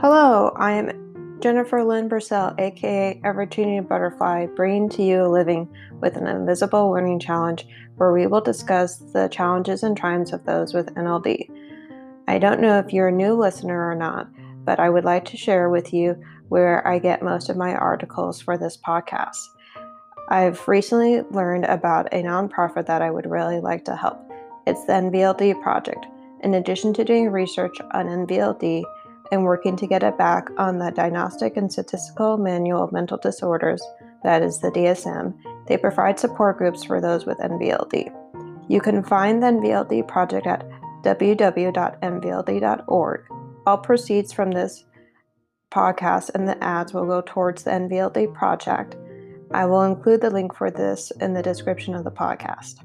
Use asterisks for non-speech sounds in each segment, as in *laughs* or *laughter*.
Hello, I am Jennifer Lynn Bursell, aka Evertuning Butterfly, bringing to you a living with an invisible learning challenge where we will discuss the challenges and triumphs of those with NLD. I don't know if you're a new listener or not, but I would like to share with you where I get most of my articles for this podcast. I've recently learned about a nonprofit that I would really like to help. It's the NVLD Project. In addition to doing research on NVLD, and working to get it back on the Diagnostic and Statistical Manual of Mental Disorders, that is the DSM. They provide support groups for those with NVLD. You can find the NVLD project at www.nvld.org. All proceeds from this podcast and the ads will go towards the NVLD project. I will include the link for this in the description of the podcast.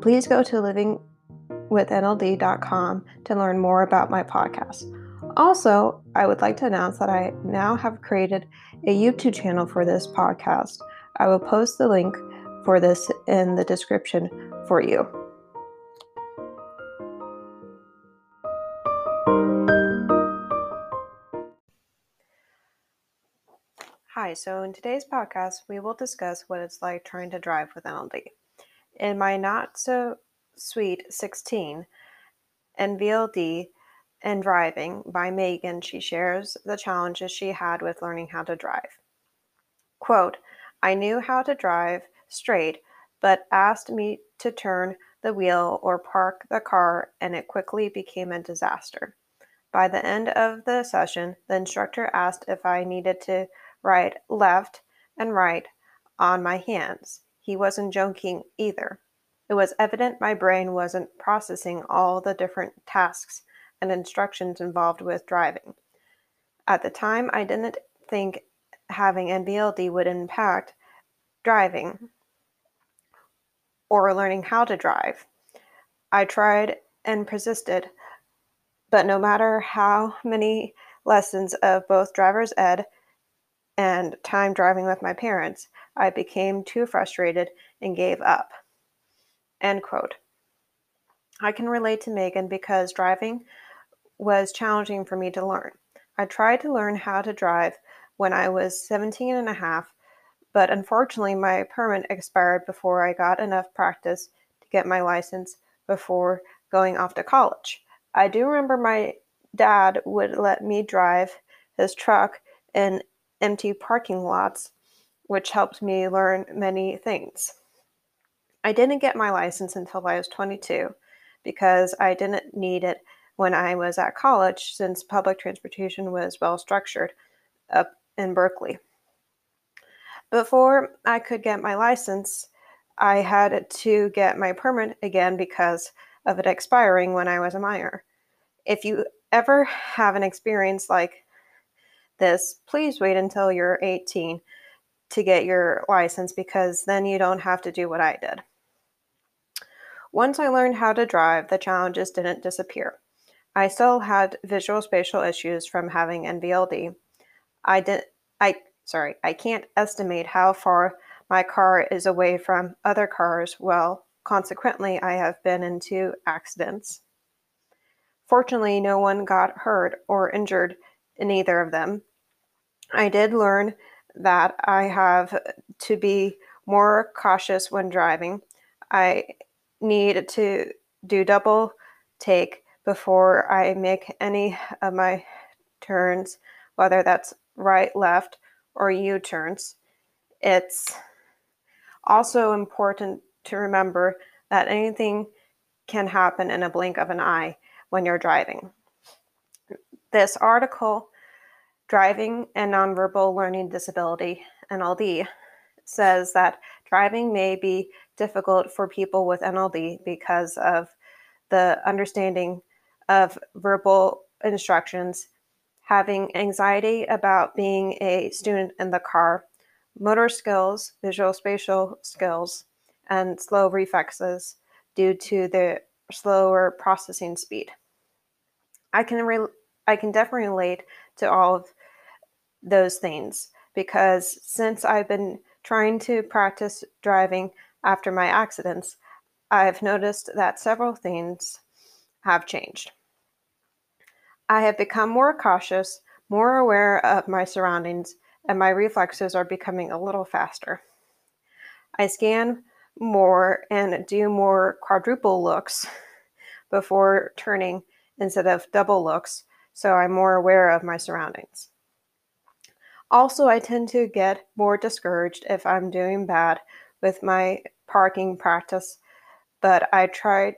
Please go to livingwithnld.com to learn more about my podcast. Also, I would like to announce that I now have created a YouTube channel for this podcast. I will post the link for this in the description for you. Hi, so in today's podcast, we will discuss what it's like trying to drive with NLD. In my not so sweet 16, NVLD and Driving by Megan, she shares the challenges she had with learning how to drive. Quote, I knew how to drive straight, but asked me to turn the wheel or park the car, and it quickly became a disaster. By the end of the session, the instructor asked if I needed to ride left and right on my hands. He wasn't joking either. It was evident my brain wasn't processing all the different tasks and instructions involved with driving. At the time, I didn't think having NVLD would impact driving or learning how to drive. I tried and persisted, but no matter how many lessons of both driver's ed and time driving with my parents, I became too frustrated and gave up. End quote. I can relate to Megan because driving was challenging for me to learn. I tried to learn how to drive when I was 17 and a half, but unfortunately, my permit expired before I got enough practice to get my license before going off to college. I do remember my dad would let me drive his truck in empty parking lots, which helped me learn many things. I didn't get my license until I was 22 because I didn't need it when I was at college since public transportation was well structured up in Berkeley. Before I could get my license, I had to get my permit again because of it expiring when I was a minor. If you ever have an experience like this, please wait until you're 18 to get your license because then you don't have to do what I did. Once I learned how to drive, the challenges didn't disappear. I still had visual spatial issues from having NVLD. I did I sorry, I can't estimate how far my car is away from other cars. Well, consequently, I have been in two accidents. Fortunately, no one got hurt or injured in either of them. I did learn that I have to be more cautious when driving. I need to do double take before I make any of my turns, whether that's right, left, or U turns. It's also important to remember that anything can happen in a blink of an eye when you're driving. This article, Driving and Nonverbal Learning Disability, NLD, says that driving may be difficult for people with NLD because of the understanding of verbal instructions, having anxiety about being a student in the car, motor skills, visual spatial skills, and slow reflexes due to the slower processing speed. I can re- I can definitely relate to all of those things because since I've been trying to practice driving after my accidents, I've noticed that several things have changed. I have become more cautious, more aware of my surroundings, and my reflexes are becoming a little faster. I scan more and do more quadruple looks *laughs* before turning instead of double looks, so I'm more aware of my surroundings. Also, I tend to get more discouraged if I'm doing bad with my parking practice, but I try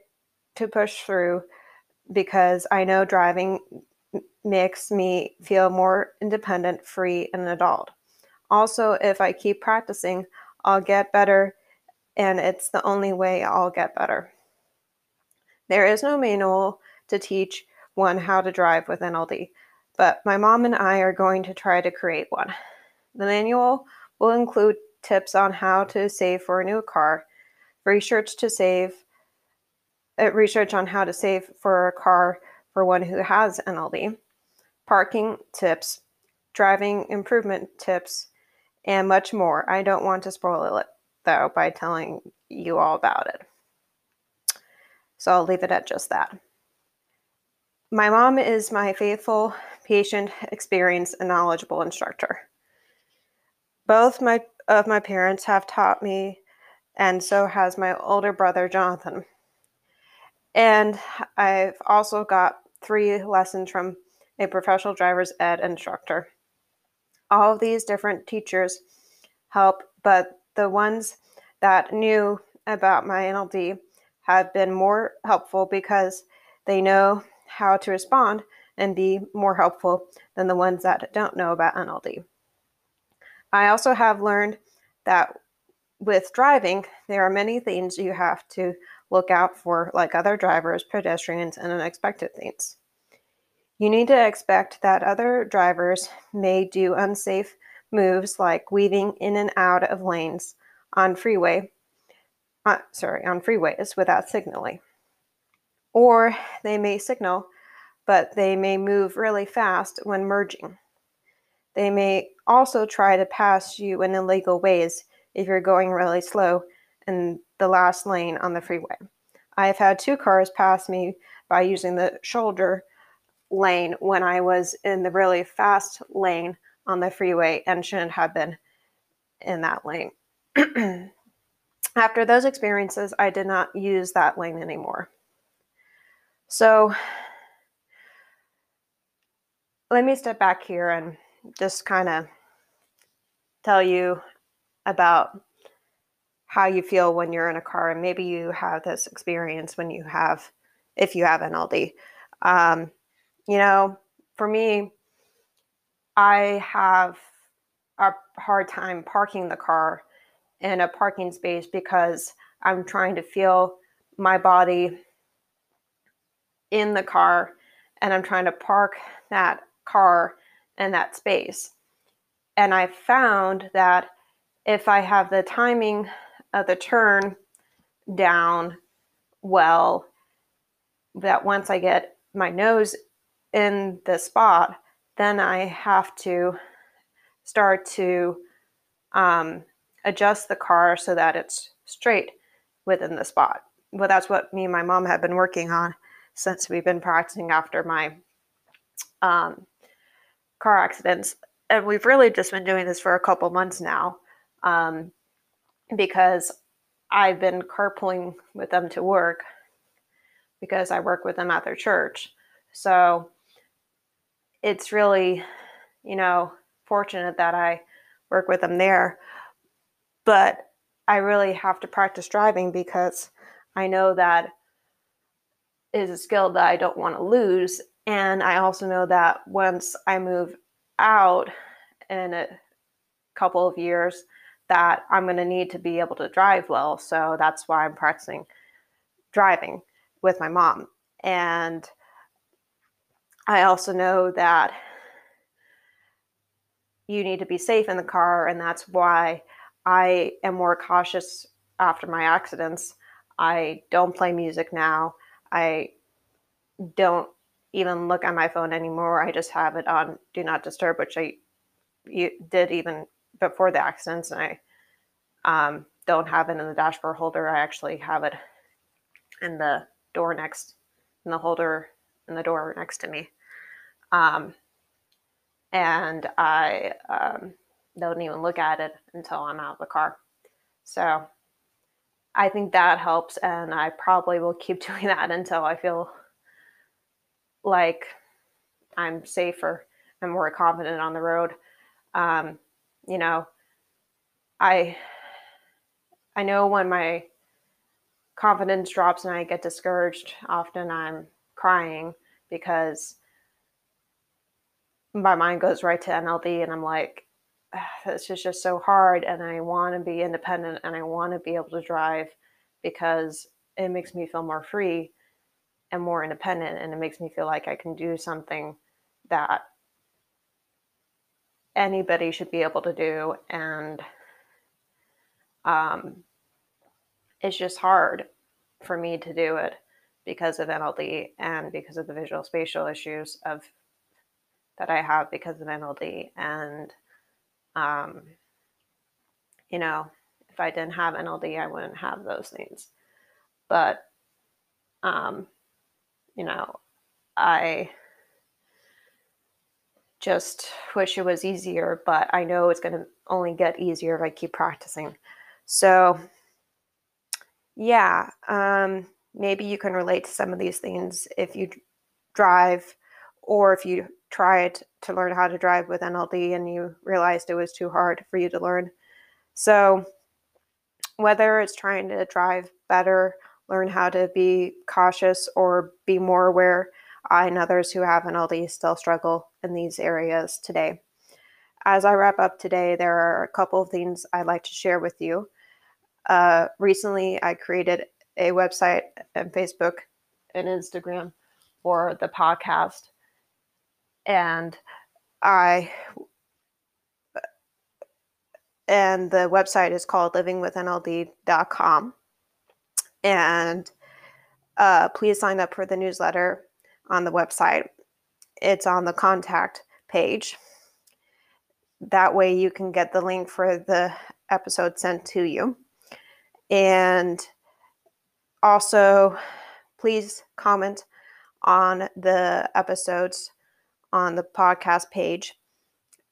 to push through because I know driving makes me feel more independent, free, and an adult. Also, if I keep practicing, I'll get better, and it's the only way I'll get better. There is no manual to teach one how to drive with NLD, but my mom and I are going to try to create one. The manual will include tips on how to save for a new car, research to save, Uh, research on how to save for a car for one who has NLD, parking tips, driving improvement tips, and much more. I don't want to spoil it though by telling you all about it. So I'll leave it at just that. My mom is my faithful, patient, experienced, and knowledgeable instructor. Both my of my parents have taught me, and so has my older brother Jonathan. And I've also got three lessons from a professional driver's ed instructor. All of these different teachers help, but the ones that knew about my NLD have been more helpful because they know how to respond and be more helpful than the ones that don't know about NLD. I also have learned that with driving, there are many things you have to look out for, like other drivers, pedestrians, and unexpected things. You need to expect that other drivers may do unsafe moves like weaving in and out of lanes on freeway, uh, sorry, on freeways without signaling. Or they may signal, but they may move really fast when merging. They may also try to pass you in illegal ways if you're going really slow in the last lane on the freeway. I have had two cars pass me by using the shoulder lane when I was in the really fast lane on the freeway and shouldn't have been in that lane. *clears throat* After those experiences, I did not use that lane anymore. So let me step back here and just kind of tell you about how you feel when you're in a car and maybe you have this experience when you have if you have NLD. Um, you know, for me, I have a hard time parking the car in a parking space because I'm trying to feel my body in the car and I'm trying to park that car in that space. And I found that if I have the timing of the turn down well, that once I get my nose in the spot, then I have to start to um, adjust the car so that it's straight within the spot. Well, that's what me and my mom have been working on since we've been practicing after my um, car accidents. And we've really just been doing this for a couple months now um, because I've been carpooling with them to work because I work with them at their church. So it's really, you know, fortunate that I work with them there. But I really have to practice driving because I know that is a skill that I don't want to lose. And I also know that once I move out in a couple of years, that I'm going to need to be able to drive well. So that's why I'm practicing driving with my mom. And I also know that you need to be safe in the car, and that's why I am more cautious after my accidents. I don't play music now. I don't even look at my phone anymore. I just have it on do not disturb, which I did even before the accidents, and I um, don't have it in the dashboard holder. I actually have it in the door next, in the holder in the door next to me. Um, and I um, don't even look at it until I'm out of the car. So I think that helps, and I probably will keep *laughs* doing that until I feel like I'm safer and more confident on the road. Um, you know, I I know when my confidence drops and I get discouraged, often I'm crying because my mind goes right to NLD and I'm like, this is just so hard and I want to be independent and I want to be able to drive because it makes me feel more free and more independent and it makes me feel like I can do something that anybody should be able to do and um, it's just hard for me to do it because of NLD and because of the visual spatial issues of that I have because of NLD and um, you know if I didn't have NLD I wouldn't have those things. But um, you know I just wish it was easier, but I know it's going to only get easier if I keep practicing. So, yeah, um, maybe you can relate to some of these things if you drive or if you tried to learn how to drive with NLD and you realized it was too hard for you to learn. So, whether it's trying to drive better, learn how to be cautious, or be more aware I and others who have NLD still struggle in these areas today. As I wrap up today, there are a couple of things I'd like to share with you. Uh, recently, I created a website and Facebook and Instagram for the podcast. And I and the website is called livingwithnld.com. And uh, please sign up for the newsletter on the website. It's on the contact page. That way, you can get the link for the episode sent to you. And also, please comment on the episodes on the podcast page.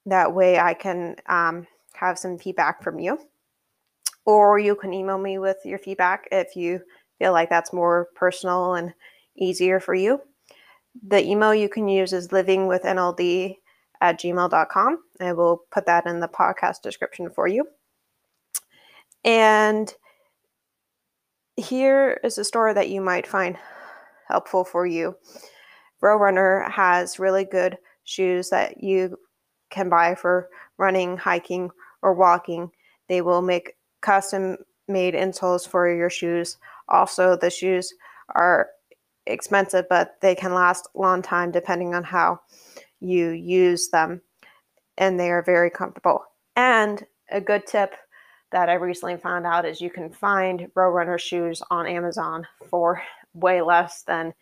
That way, I can um, have some feedback from you. Or you can email me with your feedback if you feel like that's more personal and easier for you. The email you can use is livingwithnld at gmail.com. I will put that in the podcast description for you. And here is a story that you might find helpful for you. Roadrunner has really good shoes that you can buy for running, hiking, or walking. They will make custom made insoles for your shoes. Also, the shoes are expensive, but they can last a long time depending on how you use them. And they are very comfortable. And a good tip that I recently found out is you can find Roadrunner shoes on Amazon for way less than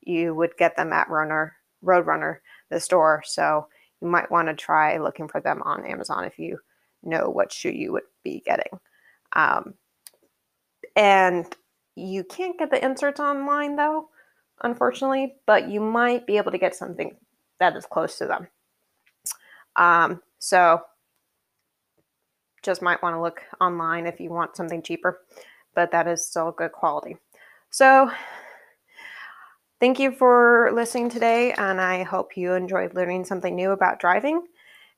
you would get them at Runner Roadrunner, the store. So you might want to try looking for them on Amazon if you know what shoe you would be getting. Um, and you can't get the inserts online though unfortunately, but you might be able to get something that is close to them. Um, so just might want to look online if you want something cheaper, but that is still good quality. So thank you for listening today, and I hope you enjoyed learning something new about driving.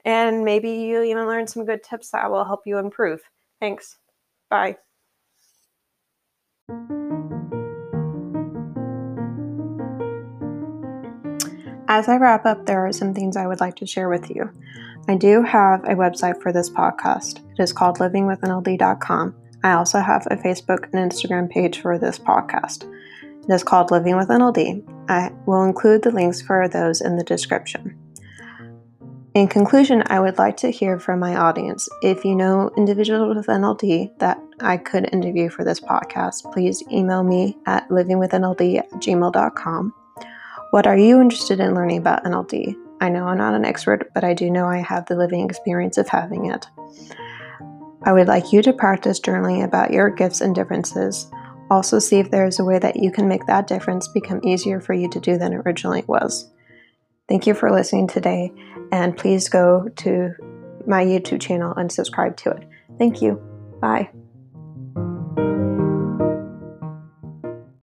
And maybe you even learned some good tips that will help you improve. Thanks. Bye. As I wrap up, there are some things I would like to share with you. I do have a website for this podcast. It is called livingwithnld.com. I also have a Facebook and Instagram page for this podcast. It is called Living with NLD. I will include the links for those in the description. In conclusion, I would like to hear from my audience. If you know individuals with NLD that I could interview for this podcast, please email me at livingwithnld at gmail.com what are you interested in learning about NLD? I know I'm not an expert, but I do know I have the living experience of having it. I would like you to practice journaling about your gifts and differences. Also, see if there is a way that you can make that difference become easier for you to do than originally was. Thank you for listening today, and please go to my YouTube channel and subscribe to it. Thank you. Bye.